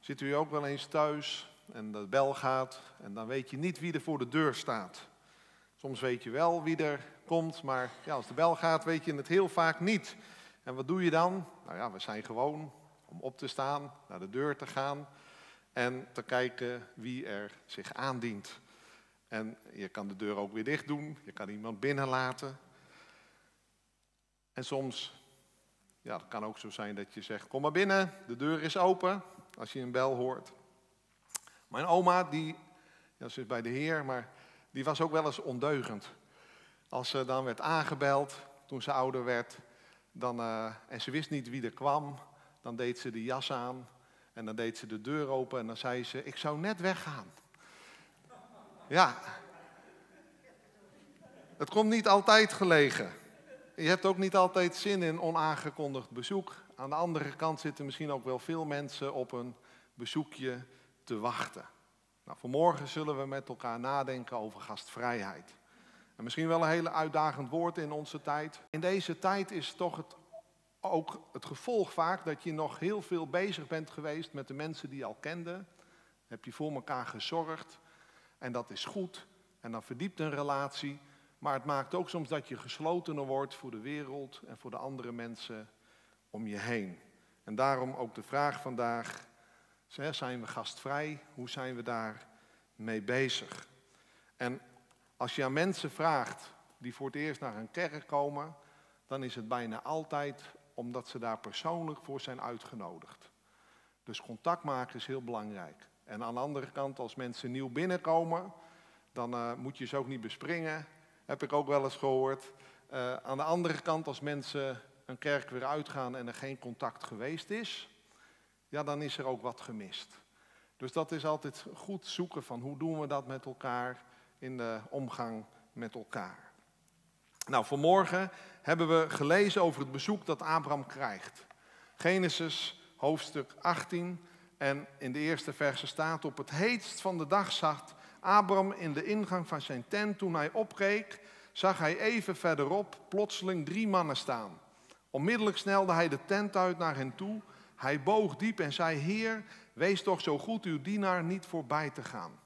Zit u ook wel eens thuis en de bel gaat en dan weet je niet wie er voor de deur staat. Soms weet je wel wie er komt, maar ja, als de bel gaat weet je het heel vaak niet. En wat doe je dan? Nou ja, we zijn gewoon om op te staan, naar de deur te gaan en te kijken wie er zich aandient. En je kan de deur ook weer dicht doen, je kan iemand binnenlaten. En soms, ja, het kan ook zo zijn dat je zegt, kom maar binnen, de deur is open, als je een bel hoort. Mijn oma, die, ja, ze is bij de Heer, maar die was ook wel eens ondeugend. Als ze dan werd aangebeld, toen ze ouder werd, dan, uh, en ze wist niet wie er kwam, dan deed ze de jas aan en dan deed ze de deur open en dan zei ze, ik zou net weggaan. Ja, het komt niet altijd gelegen. Je hebt ook niet altijd zin in onaangekondigd bezoek. Aan de andere kant zitten misschien ook wel veel mensen op een bezoekje te wachten. Nou, vanmorgen zullen we met elkaar nadenken over gastvrijheid. En misschien wel een hele uitdagend woord in onze tijd. In deze tijd is toch het, ook het gevolg vaak dat je nog heel veel bezig bent geweest met de mensen die je al kende. Heb je voor elkaar gezorgd en dat is goed. En dan verdiept een relatie. Maar het maakt ook soms dat je geslotener wordt voor de wereld en voor de andere mensen om je heen. En daarom ook de vraag vandaag, zijn we gastvrij? Hoe zijn we daar mee bezig? En als je aan mensen vraagt die voor het eerst naar een kerk komen, dan is het bijna altijd omdat ze daar persoonlijk voor zijn uitgenodigd. Dus contact maken is heel belangrijk. En aan de andere kant, als mensen nieuw binnenkomen, dan uh, moet je ze ook niet bespringen. Heb ik ook wel eens gehoord. Uh, aan de andere kant, als mensen een kerk weer uitgaan en er geen contact geweest is, ja, dan is er ook wat gemist. Dus dat is altijd goed zoeken van hoe doen we dat met elkaar in de omgang met elkaar. Nou, vanmorgen hebben we gelezen over het bezoek dat Abraham krijgt. Genesis hoofdstuk 18 en in de eerste verse staat op het heetst van de dag zag Abraham in de ingang van zijn tent. Toen hij opkeek, zag hij even verderop plotseling drie mannen staan. Onmiddellijk snelde hij de tent uit naar hen toe. Hij boog diep en zei: Heer, wees toch zo goed uw dienaar niet voorbij te gaan.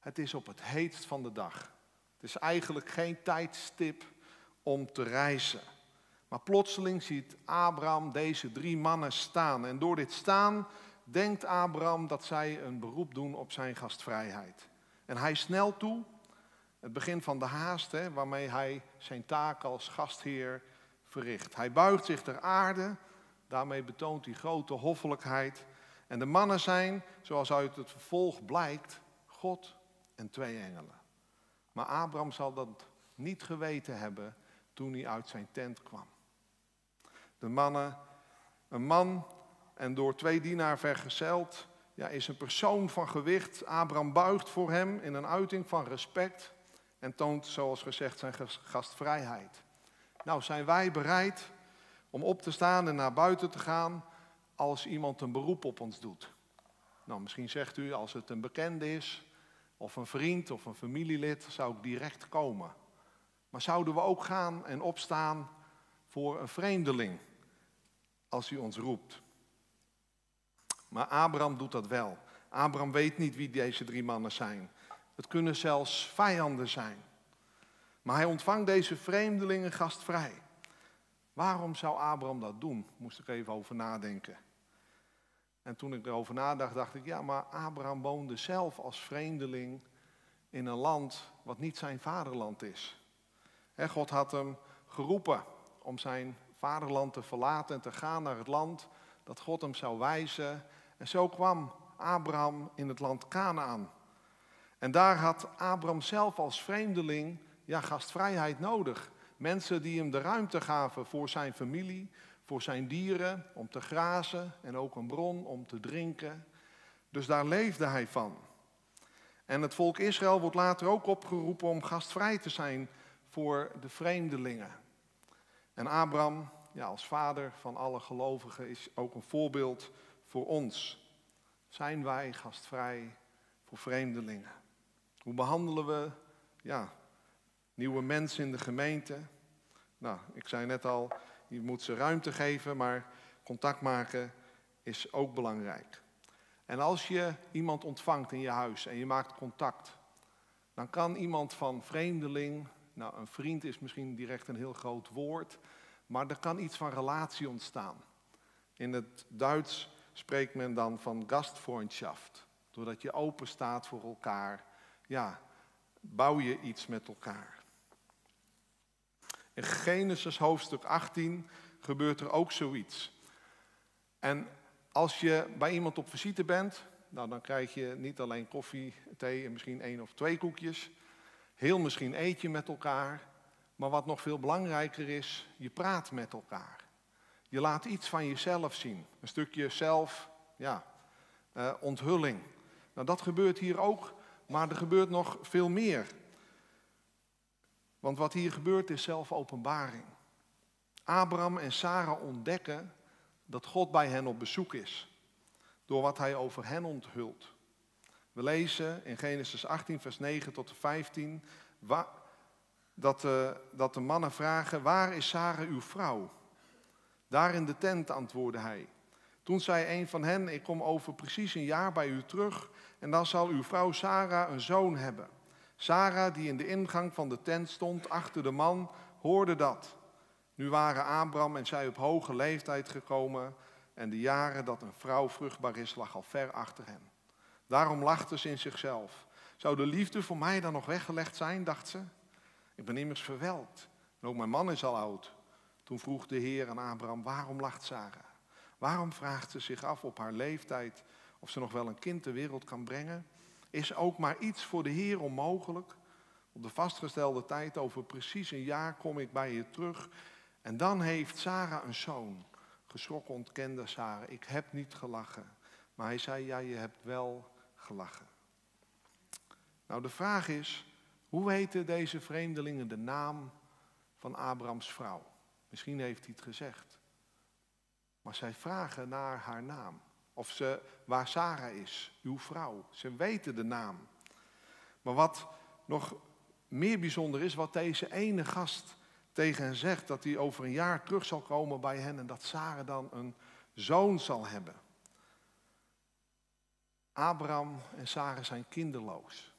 Het is op het heetst van de dag. Het is eigenlijk geen tijdstip om te reizen. Maar plotseling ziet Abraham deze drie mannen staan. En door dit staan denkt Abraham dat zij een beroep doen op zijn gastvrijheid. En hij snelt toe, het begin van de haast, waarmee hij zijn taak als gastheer Hij buigt zich ter aarde, daarmee betoont hij grote hoffelijkheid. En de mannen zijn, zoals uit het vervolg blijkt, God en twee engelen. Maar Abraham zal dat niet geweten hebben toen hij uit zijn tent kwam. De mannen, een man en door twee dienaar vergezeld, ja, is een persoon van gewicht. Abraham buigt voor hem in een uiting van respect en toont, zoals gezegd, zijn gastvrijheid. Nou, zijn wij bereid om op te staan en naar buiten te gaan als iemand een beroep op ons doet? Nou, misschien zegt u, als het een bekende is, of een vriend of een familielid, zou ik direct komen. Maar zouden we ook gaan en opstaan voor een vreemdeling als hij ons roept? Maar Abraham doet dat wel. Abraham weet niet wie deze drie mannen zijn. Het kunnen zelfs vijanden zijn. Maar hij ontvangt deze vreemdelingen gastvrij. Waarom zou Abraham dat doen? Moest ik even over nadenken. En toen ik erover nadacht, dacht ik, ja, maar Abraham woonde zelf als vreemdeling in een land wat niet zijn vaderland is. God had hem geroepen om zijn vaderland te verlaten en te gaan naar het land dat God hem zou wijzen. En zo kwam Abraham in het land Canaan. En daar had Abraham zelf als vreemdeling ja, gastvrijheid nodig. Mensen die hem de ruimte gaven voor zijn familie, voor zijn dieren, om te grazen en ook een bron om te drinken. Dus daar leefde hij van. En het volk Israël wordt later ook opgeroepen om gastvrij te zijn voor de vreemdelingen. En Abraham, ja, als vader van alle gelovigen, is ook een voorbeeld voor ons. Zijn wij gastvrij voor vreemdelingen? Hoe behandelen we ja, nieuwe mensen in de gemeente? Nou, ik zei net al, je moet ze ruimte geven, maar contact maken is ook belangrijk. En als je iemand ontvangt in je huis en je maakt contact, dan kan iemand van vreemdeling, nou een vriend is misschien direct een heel groot woord, maar er kan iets van relatie ontstaan. In het Duits spreekt men dan van Gastfreundschaft. Doordat je open staat voor elkaar, ja, bouw je iets met elkaar. In Genesis hoofdstuk 18 gebeurt er ook zoiets. En als je bij iemand op visite bent, nou, dan krijg je niet alleen koffie, thee en misschien één of twee koekjes. Heel misschien eet je met elkaar. Maar wat nog veel belangrijker is, je praat met elkaar. Je laat iets van jezelf zien. Een stukje zelf, ja, uh, onthulling. Nou, dat gebeurt hier ook, maar er gebeurt nog veel meer. Want wat hier gebeurt is zelfopenbaring. Abraham en Sarah ontdekken dat God bij hen op bezoek is. Door wat hij over hen onthult. We lezen in Genesis 18, vers 9 tot 15, dat de, dat de mannen vragen, waar is Sarah uw vrouw? Daar in de tent, antwoordde hij. Toen zei een van hen, ik kom over precies een jaar bij u terug en dan zal uw vrouw Sarah een zoon hebben. Sarah, die in de ingang van de tent stond, achter de man, hoorde dat. Nu waren Abraham en zij op hoge leeftijd gekomen en de jaren dat een vrouw vruchtbaar is, lag al ver achter hen. Daarom lachte ze in zichzelf. Zou de liefde voor mij dan nog weggelegd zijn, dacht ze? Ik ben immers verwelkt en ook mijn man is al oud. Toen vroeg de Heer aan Abraham, waarom lacht Sarah? Waarom vraagt ze zich af op haar leeftijd of ze nog wel een kind ter wereld kan brengen? Is ook maar iets voor de Heer onmogelijk? Op de vastgestelde tijd, over precies een jaar, kom ik bij je terug. En dan heeft Sarah een zoon. Geschrokken ontkende Sarah, ik heb niet gelachen. Maar hij zei, ja, je hebt wel gelachen. Nou, de vraag is, hoe weten deze vreemdelingen de naam van Abrahams vrouw? Misschien heeft hij het gezegd. Maar zij vragen naar haar naam. Of ze, waar Sarah is, uw vrouw. Ze weten de naam. Maar wat nog meer bijzonder is, wat deze ene gast tegen hen zegt, dat hij over een jaar terug zal komen bij hen en dat Sarah dan een zoon zal hebben. Abraham en Sarah zijn kinderloos.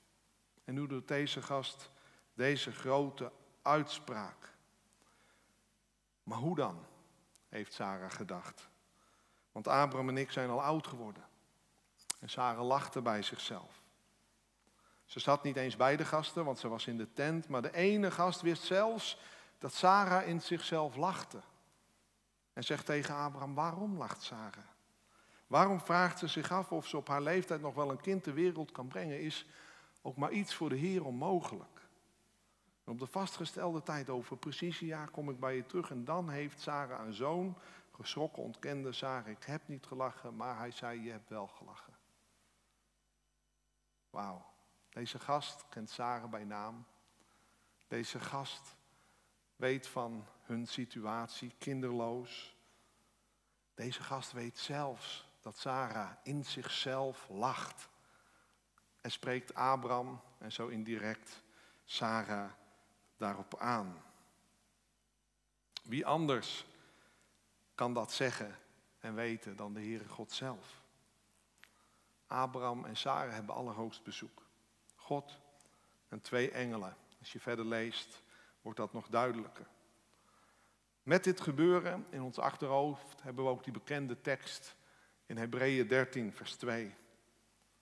En nu doet deze gast deze grote uitspraak. Maar hoe dan? heeft Sarah gedacht. Want Abraham en ik zijn al oud geworden. En Sarah lachte bij zichzelf. Ze zat niet eens bij de gasten, want ze was in de tent. Maar de ene gast wist zelfs dat Sarah in zichzelf lachte. En zegt tegen Abraham, waarom lacht Sarah? Waarom vraagt ze zich af of ze op haar leeftijd nog wel een kind ter wereld kan brengen? Is ook maar iets voor de Heer onmogelijk. En op de vastgestelde tijd, over precies een jaar, kom ik bij je terug. En dan heeft Sarah een zoon. Geschrokken ontkende Sarah, ik heb niet gelachen, maar hij zei, je hebt wel gelachen. Wauw. Deze gast kent Sarah bij naam. Deze gast weet van hun situatie, kinderloos. Deze gast weet zelfs dat Sarah in zichzelf lacht. En spreekt Abraham en zo indirect Sarah daarop aan. Wie anders kan dat zeggen en weten dan de Heere God zelf? Abraham en Sarah hebben allerhoogst bezoek. God en twee engelen. Als je verder leest, wordt dat nog duidelijker. Met dit gebeuren in ons achterhoofd hebben we ook die bekende tekst in Hebreeën 13, vers 2.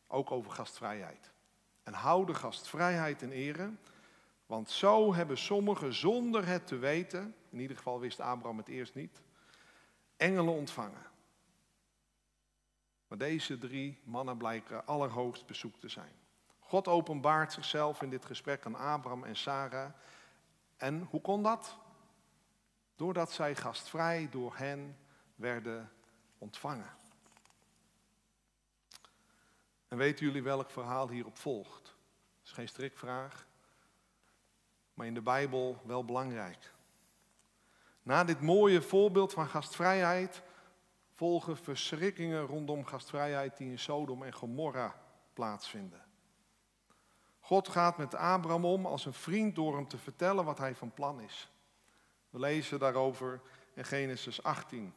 Ook over gastvrijheid. En hou de gastvrijheid in ere, want zo hebben sommigen zonder het te weten, in ieder geval wist Abraham het eerst niet, engelen ontvangen. Maar deze drie mannen blijken allerhoogst bezoek te zijn. God openbaart zichzelf in dit gesprek aan Abraham en Sarah. En hoe kon dat? Doordat zij gastvrij door hen werden ontvangen. En weten jullie welk verhaal hierop volgt? Dat is geen strikvraag, maar in de Bijbel wel belangrijk. Na dit mooie voorbeeld van gastvrijheid volgen verschrikkingen rondom gastvrijheid die in Sodom en Gomorra plaatsvinden. God gaat met Abraham om als een vriend door hem te vertellen wat hij van plan is. We lezen daarover in Genesis 18,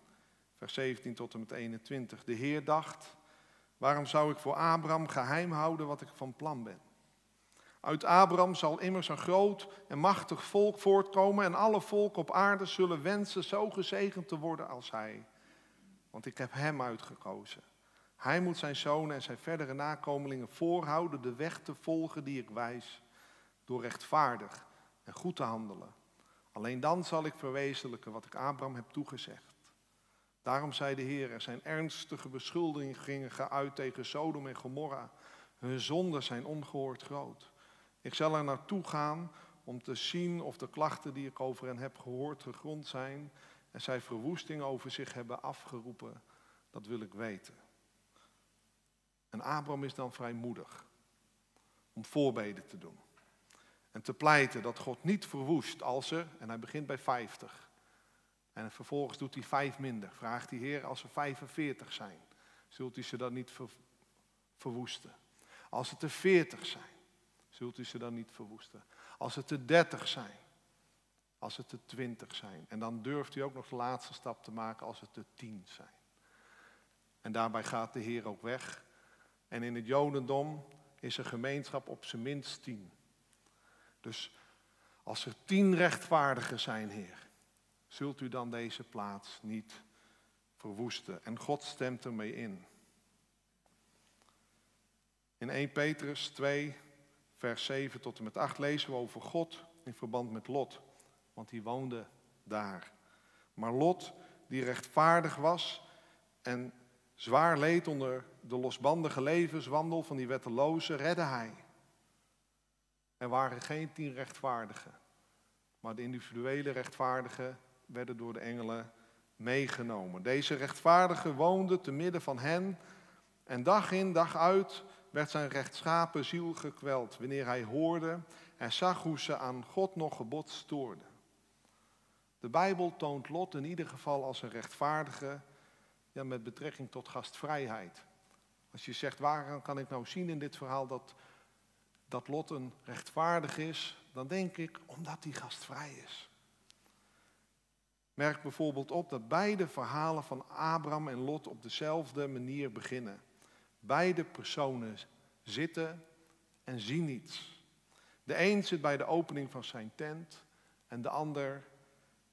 vers 17 tot en met 21. De Heer dacht, Waarom zou ik voor Abraham geheim houden wat ik van plan ben? Uit Abraham zal immers een groot en machtig volk voortkomen en alle volken op aarde zullen wensen zo gezegend te worden als hij. Want ik heb hem uitgekozen. Hij moet zijn zonen en zijn verdere nakomelingen voorhouden de weg te volgen die ik wijs, door rechtvaardig en goed te handelen. Alleen dan zal ik verwezenlijken wat ik Abraham heb toegezegd. Daarom zei de Heer, er zijn ernstige beschuldigingen geuit tegen Sodom en Gomorra. Hun zonden zijn ongehoord groot. Ik zal er naartoe gaan om te zien of de klachten die ik over hen heb gehoord gegrond zijn en zij verwoesting over zich hebben afgeroepen. Dat wil ik weten. En Abraham is dan vrijmoedig om voorbeden te doen. En te pleiten dat God niet verwoest als er, en hij begint bij 50. En vervolgens doet hij vijf minder. Vraagt die Heer, als er 45 zijn, zult u ze dan niet verwoesten? Als het er 40 zijn, zult u ze dan niet verwoesten? Als het er 30 zijn, als het er 20 zijn. En dan durft u ook nog de laatste stap te maken als het er 10 zijn. En daarbij gaat de Heer ook weg. En in het Jodendom is een gemeenschap op zijn minst 10. Dus als er 10 rechtvaardigen zijn, Heer, zult u dan deze plaats niet verwoesten. En God stemt ermee in. In 1 Petrus 2, vers 7 tot en met 8 lezen we over God in verband met Lot, want die woonde daar. Maar Lot, die rechtvaardig was en zwaar leed onder de losbandige levenswandel van die wetteloze, redde hij. Er waren geen tien rechtvaardigen, maar de individuele rechtvaardigen werden door de engelen meegenomen. Deze rechtvaardige woonde te midden van hen en dag in dag uit werd zijn rechtschapen ziel gekweld wanneer hij hoorde en zag hoe ze aan God nog gebod stoorden. De Bijbel toont Lot in ieder geval als een rechtvaardige ja, met betrekking tot gastvrijheid. Als je zegt, waar kan ik nou zien in dit verhaal dat, dat Lot een rechtvaardig is, dan denk ik omdat hij gastvrij is. Merk bijvoorbeeld op dat beide verhalen van Abraham en Lot op dezelfde manier beginnen. Beide personen zitten en zien iets. De een zit bij de opening van zijn tent en de ander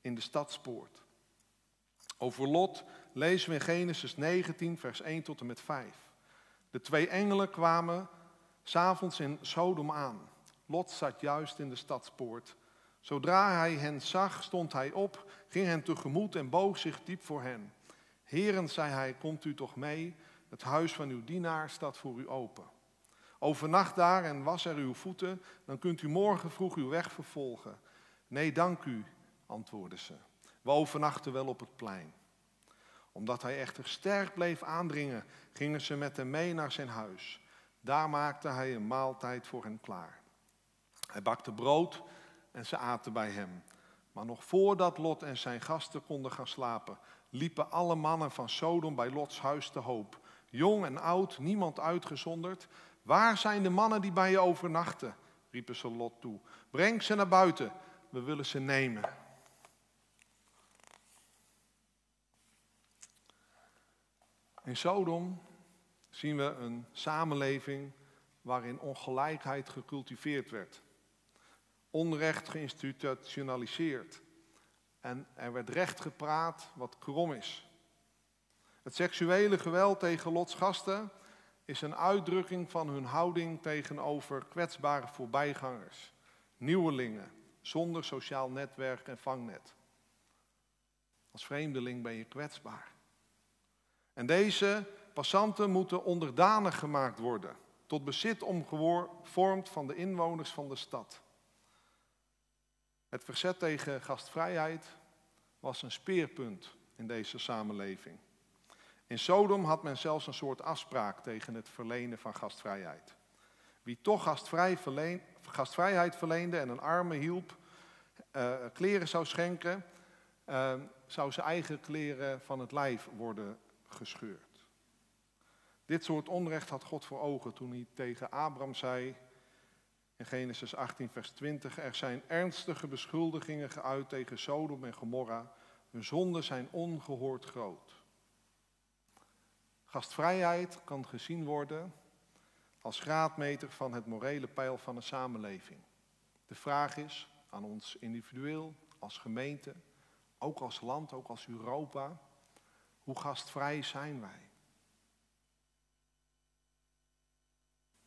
in de stadspoort. Over Lot lezen we in Genesis 19, vers 1 tot en met 5. De twee engelen kwamen s'avonds in Sodom aan. Lot zat juist in de stadspoort Zodra hij hen zag, stond hij op, ging hen tegemoet en boog zich diep voor hen. Heren, zei hij, komt u toch mee? Het huis van uw dienaar staat voor u open. Overnacht daar en was er uw voeten, dan kunt u morgen vroeg uw weg vervolgen. Nee, dank u, antwoordden ze. We overnachten wel op het plein. Omdat hij echter sterk bleef aandringen, gingen ze met hem mee naar zijn huis. Daar maakte hij een maaltijd voor hen klaar. Hij bakte brood en ze aten bij hem. Maar nog voordat Lot en zijn gasten konden gaan slapen, liepen alle mannen van Sodom bij Lots huis te hoop. Jong en oud, niemand uitgezonderd. Waar zijn de mannen die bij je overnachten? riepen ze Lot toe. Breng ze naar buiten, we willen ze nemen. In Sodom zien we een samenleving waarin ongelijkheid gecultiveerd werd onrecht geïnstitutionaliseerd. En er werd recht gepraat wat krom is. Het seksuele geweld tegen Lots gasten is een uitdrukking van hun houding tegenover kwetsbare voorbijgangers, nieuwelingen, zonder sociaal netwerk en vangnet. Als vreemdeling ben je kwetsbaar. En deze passanten moeten onderdanig gemaakt worden, tot bezit omgevormd van de inwoners van de stad. Het verzet tegen gastvrijheid was een speerpunt in deze samenleving. In Sodom had men zelfs een soort afspraak tegen het verlenen van gastvrijheid. Wie toch gastvrij gastvrijheid verleende en een arme hielp, uh, kleren zou schenken, uh, zou zijn eigen kleren van het lijf worden gescheurd. Dit soort onrecht had God voor ogen toen hij tegen Abraham zei: in Genesis 18, vers 20. Er zijn ernstige beschuldigingen geuit tegen Sodom en Gomorra. Hun zonden zijn ongehoord groot. Gastvrijheid kan gezien worden als graadmeter van het morele pijl van een samenleving. De vraag is aan ons individueel, als gemeente, ook als land, ook als Europa, hoe gastvrij zijn wij?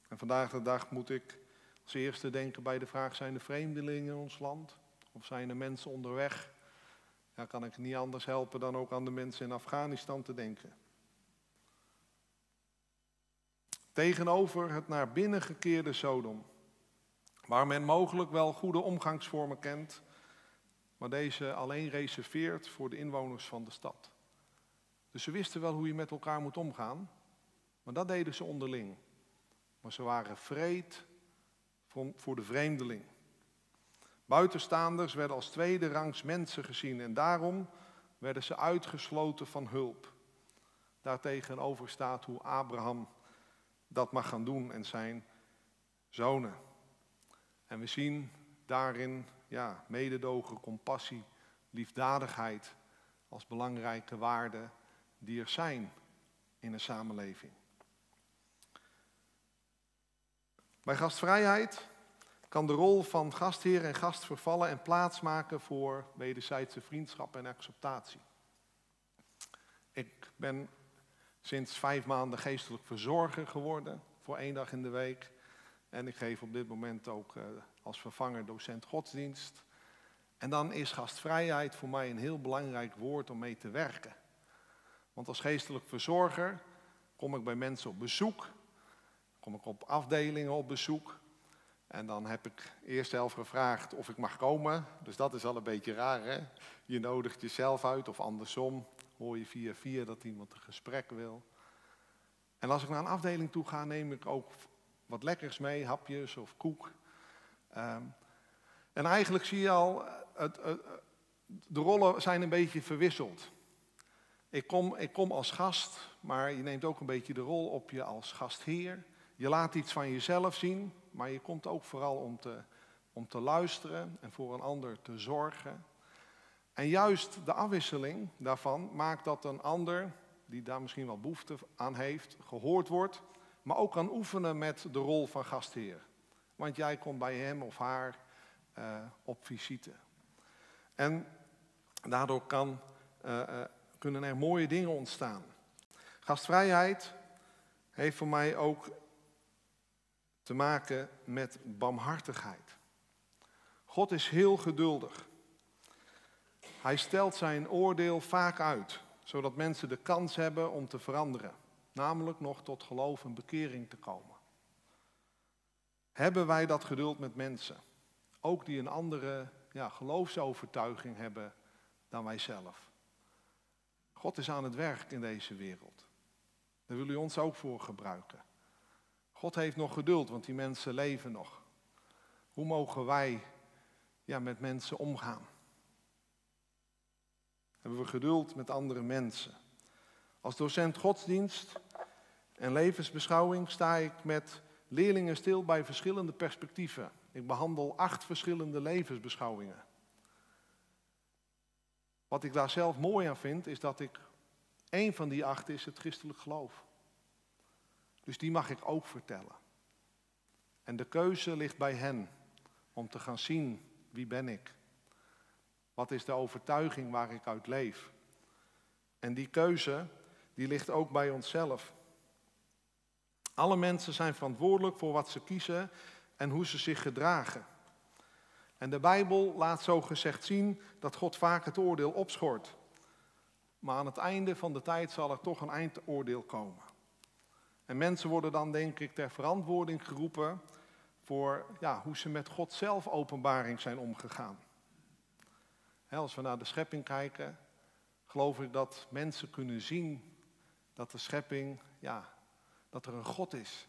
En vandaag de dag moet ik als eerste denken bij de vraag, zijn er vreemdelingen in ons land? Of zijn er mensen onderweg? Ja, kan ik niet anders helpen dan ook aan de mensen in Afghanistan te denken. Tegenover het naar binnen gekeerde Sodom, waar men mogelijk wel goede omgangsvormen kent, maar deze alleen reserveert voor de inwoners van de stad. Dus ze wisten wel hoe je met elkaar moet omgaan, maar dat deden ze onderling. Maar ze waren vreed voor de vreemdeling. Buitenstaanders werden als tweede rangs mensen gezien en daarom werden ze uitgesloten van hulp. Daartegenover staat hoe Abraham dat mag gaan doen en zijn zonen. En we zien daarin ja, mededogen, compassie, liefdadigheid als belangrijke waarden die er zijn in een samenleving. Bij gastvrijheid kan de rol van gastheer en gast vervallen en plaatsmaken voor wederzijdse vriendschap en acceptatie. Ik ben sinds vijf maanden geestelijk verzorger geworden voor één dag in de week. En ik geef op dit moment ook uh, als vervanger docent godsdienst. En dan is gastvrijheid voor mij een heel belangrijk woord om mee te werken. Want als geestelijk verzorger kom ik bij mensen op bezoek, kom ik op afdelingen op bezoek. En dan heb ik eerst zelf gevraagd of ik mag komen. Dus dat is al een beetje raar, hè? Je nodigt jezelf uit of andersom. Hoor je via via dat iemand een gesprek wil. En als ik naar een afdeling toe ga, neem ik ook wat lekkers mee, hapjes of koek. Ehm, en eigenlijk zie je al, het, het, de rollen zijn een beetje verwisseld. Ik kom, ik kom als gast, maar je neemt ook een beetje de rol op je als gastheer. Je laat iets van jezelf zien, maar je komt ook vooral om te, om te luisteren en voor een ander te zorgen. En juist de afwisseling daarvan maakt dat een ander, die daar misschien wel behoefte aan heeft, gehoord wordt, maar ook kan oefenen met de rol van gastheer. Want jij komt bij hem of haar uh, op visite. En daardoor kan, uh, uh, kunnen er mooie dingen ontstaan. Gastvrijheid heeft voor mij ook te maken met barmhartigheid. God is heel geduldig. Hij stelt zijn oordeel vaak uit, zodat mensen de kans hebben om te veranderen, namelijk nog tot geloof en bekering te komen. Hebben wij dat geduld met mensen, ook die een andere ja, geloofsovertuiging hebben dan wij zelf? God is aan het werk in deze wereld. Daar wil u ons ook voor gebruiken. God heeft nog geduld, want die mensen leven nog. Hoe mogen wij ja, met mensen omgaan? Hebben we geduld met andere mensen? Als docent godsdienst en levensbeschouwing sta ik met leerlingen stil bij verschillende perspectieven. Ik behandel acht verschillende levensbeschouwingen. Wat ik daar zelf mooi aan vind, is dat ik één van die acht is het christelijk geloof. Dus die mag ik ook vertellen. En de keuze ligt bij hen om te gaan zien wie ben ik. Wat is de overtuiging waar ik uit leef? En die keuze die ligt ook bij onszelf. Alle mensen zijn verantwoordelijk voor wat ze kiezen en hoe ze zich gedragen. En de Bijbel laat zo gezegd zien dat God vaak het oordeel opschort. Maar aan het einde van de tijd zal er toch een eindoordeel komen. En mensen worden dan, denk ik, ter verantwoording geroepen voor ja, hoe ze met God zelf openbaring zijn omgegaan. Als we naar de schepping kijken, geloof ik dat mensen kunnen zien dat de schepping, ja, dat er een God is.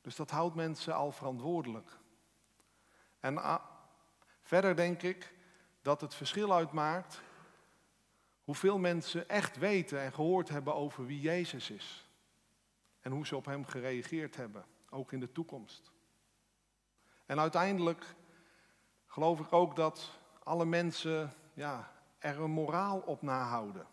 Dus dat houdt mensen al verantwoordelijk. En ah, verder denk ik dat het verschil uitmaakt hoeveel mensen echt weten en gehoord hebben over wie Jezus is en hoe ze op hem gereageerd hebben, ook in de toekomst. En uiteindelijk geloof ik ook dat alle mensen ja, er een moraal op nahouden.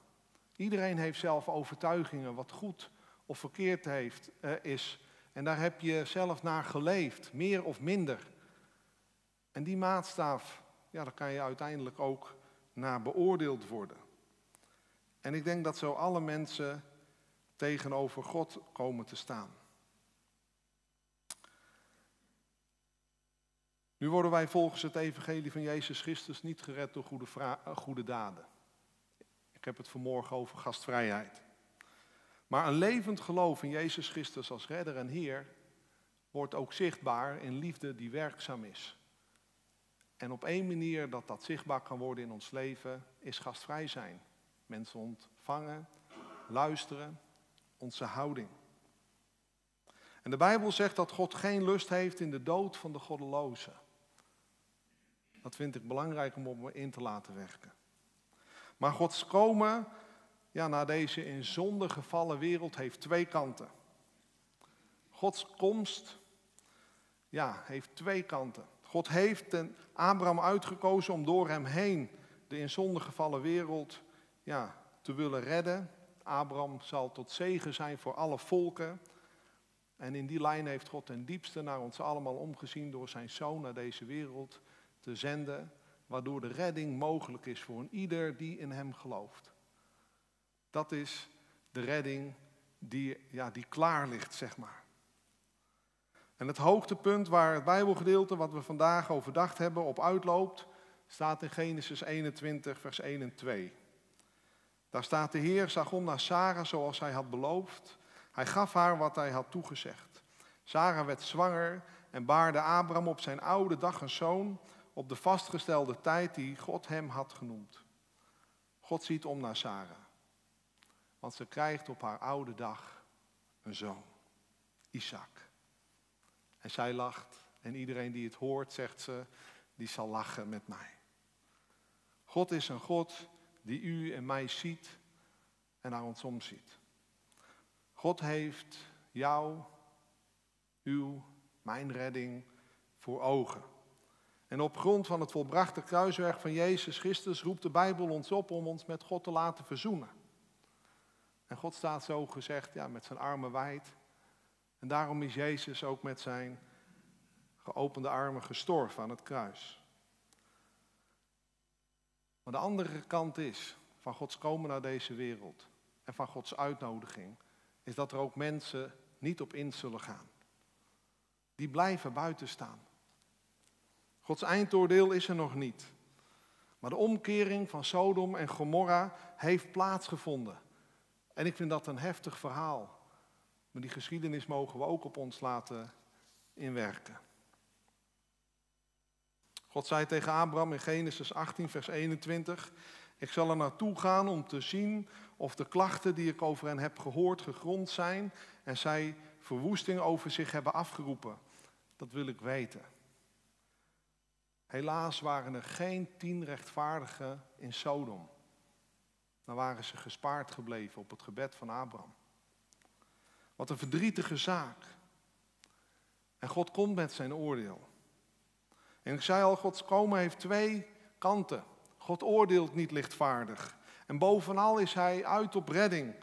Iedereen heeft zelf overtuigingen wat goed of verkeerd heeft, eh, is. En daar heb je zelf naar geleefd, meer of minder. En die maatstaaf, ja, daar kan je uiteindelijk ook naar beoordeeld worden. En ik denk dat zo alle mensen tegenover God komen te staan. Nu worden wij volgens het evangelie van Jezus Christus niet gered door goede, eh, goede daden. Ik heb het vanmorgen over gastvrijheid. Maar een levend geloof in Jezus Christus als redder en Heer wordt ook zichtbaar in liefde die werkzaam is. En op één manier dat dat zichtbaar kan worden in ons leven is gastvrij zijn. Mensen ontvangen, luisteren, onze houding. En de Bijbel zegt dat God geen lust heeft in de dood van de goddeloze. Dat vind ik belangrijk om op me in te laten werken. Maar Gods komen ja, naar deze in zonde gevallen wereld heeft twee kanten. Gods komst ja, heeft twee kanten. God heeft ten Abraham uitgekozen om door hem heen de in zonde gevallen wereld ja, te willen redden. Abraham zal tot zegen zijn voor alle volken. En in die lijn heeft God ten diepste naar ons allemaal omgezien door zijn zoon naar deze wereld te zenden, waardoor de redding mogelijk is voor een ieder die in hem gelooft. Dat is de redding die, ja, die klaar ligt, zeg maar. En het hoogtepunt waar het Bijbelgedeelte wat we vandaag overdacht hebben op uitloopt, staat in Genesis 21, vers 1 en 2. Daar staat de Heer zag om naar Sarah zoals hij had beloofd. Hij gaf haar wat hij had toegezegd. Sarah werd zwanger en baarde Abraham op zijn oude dag een zoon op de vastgestelde tijd die God hem had genoemd. God ziet om naar Sarah. Want ze krijgt op haar oude dag een zoon, Isaac. En zij lacht en iedereen die het hoort, zegt ze, die zal lachen met mij. God is een God die u en mij ziet en naar ons omziet. God heeft jou, uw, mijn redding voor ogen. En op grond van het volbrachte kruiswerk van Jezus Christus roept de Bijbel ons op om ons met God te laten verzoenen. En God staat zo gezegd ja, met zijn armen wijd. En daarom is Jezus ook met zijn geopende armen gestorven aan het kruis. Maar de andere kant is van Gods komen naar deze wereld en van Gods uitnodiging, is dat er ook mensen niet op in zullen gaan. Die blijven buiten staan. Gods eindoordeel is er nog niet. Maar de omkering van Sodom en Gomorra heeft plaatsgevonden. En ik vind dat een heftig verhaal. Maar die geschiedenis mogen we ook op ons laten inwerken. God zei tegen Abraham in Genesis 18, vers 21, ik zal er naartoe gaan om te zien of de klachten die ik over hen heb gehoord gegrond zijn en zij verwoesting over zich hebben afgeroepen. Dat wil ik weten. Helaas waren er geen tien rechtvaardigen in Sodom. Dan waren ze gespaard gebleven op het gebed van Abraham. Wat een verdrietige zaak. En God komt met zijn oordeel. En ik zei al, Gods komen heeft twee kanten. God oordeelt niet lichtvaardig. En bovenal is hij uit op redding.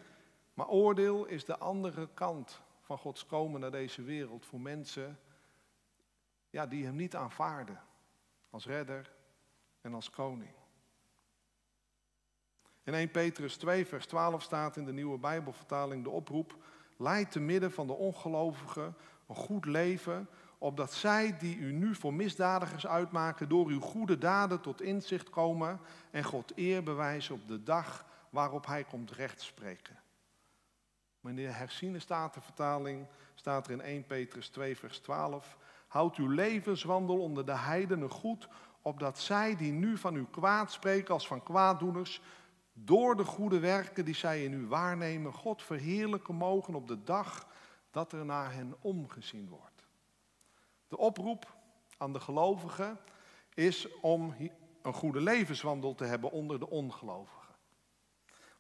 Maar oordeel is de andere kant van Gods komen naar deze wereld voor mensen ja, die hem niet aanvaarden als redder en als koning. In 1 Petrus 2, vers 12 staat in de nieuwe Bijbelvertaling de oproep: Leid te midden van de ongelovigen een goed leven, opdat zij die u nu voor misdadigers uitmaken, door uw goede daden tot inzicht komen en God eer bewijzen op de dag waarop Hij komt rechtspreken. Maar in de herziene statenvertaling staat er in 1 Petrus 2, vers 12: Houd uw levenswandel onder de heidenen goed, opdat zij die nu van u kwaad spreken als van kwaaddoeners, door de goede werken die zij in u waarnemen, God verheerlijken mogen op de dag dat er naar hen omgezien wordt. De oproep aan de gelovigen is om een goede levenswandel te hebben onder de ongelovigen.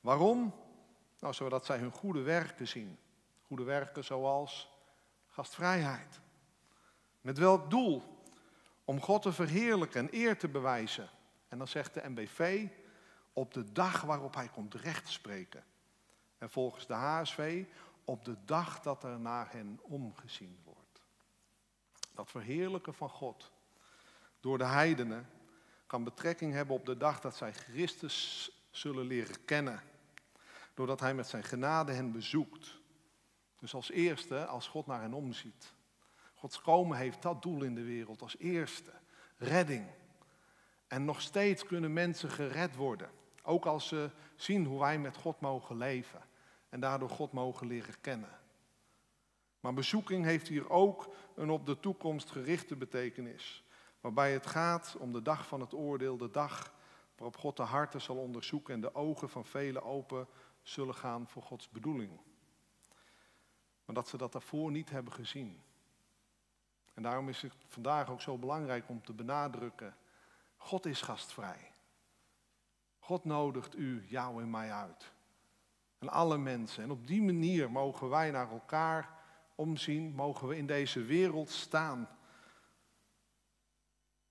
Waarom? Nou, zodat zij hun goede werken zien. Goede werken zoals gastvrijheid. Met welk doel? Om God te verheerlijken en eer te bewijzen. En dan zegt de MBV, op de dag waarop hij komt rechtspreken. En volgens de HSV op de dag dat er naar hen omgezien wordt. Dat verheerlijken van God door de heidenen kan betrekking hebben op de dag dat zij Christus zullen leren kennen. Doordat hij met zijn genade hen bezoekt. Dus als eerste, als God naar hen omziet. Gods komen heeft dat doel in de wereld als eerste. Redding. En nog steeds kunnen mensen gered worden. Ook als ze zien hoe wij met God mogen leven. En daardoor God mogen leren kennen. Maar bezoeking heeft hier ook een op de toekomst gerichte betekenis. Waarbij het gaat om de dag van het oordeel, de dag waarop God de harten zal onderzoeken en de ogen van velen open zullen gaan voor Gods bedoeling. Maar dat ze dat daarvoor niet hebben gezien. En daarom is het vandaag ook zo belangrijk om te benadrukken, God is gastvrij. God nodigt u, jou en mij uit. En alle mensen. En op die manier mogen wij naar elkaar omzien, mogen we in deze wereld staan.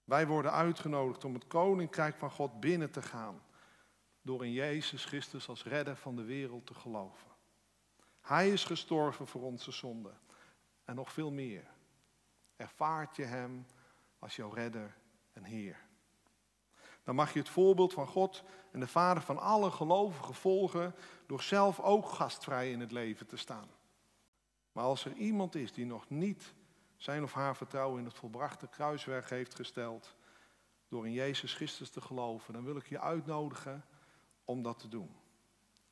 Wij worden uitgenodigd om het koninkrijk van God binnen te gaan. Door in Jezus Christus als redder van de wereld te geloven. Hij is gestorven voor onze zonden. En nog veel meer. Ervaart je Hem als jouw redder en Heer. Dan mag je het voorbeeld van God en de Vader van alle gelovigen volgen door zelf ook gastvrij in het leven te staan. Maar als er iemand is die nog niet zijn of haar vertrouwen in het volbrachte kruiswerk heeft gesteld door in Jezus Christus te geloven, dan wil ik je uitnodigen om dat te doen.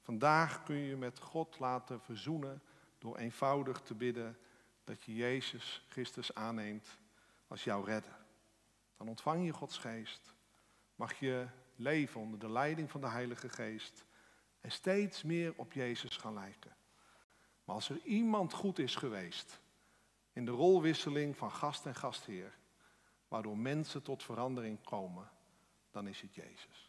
Vandaag kun je je met God laten verzoenen door eenvoudig te bidden dat je Jezus Christus aanneemt als jouw redder. Dan ontvang je Gods geest. Mag je leven onder de leiding van de Heilige Geest en steeds meer op Jezus gaan lijken. Maar als er iemand goed is geweest in de rolwisseling van gast en gastheer, waardoor mensen tot verandering komen, dan is het Jezus.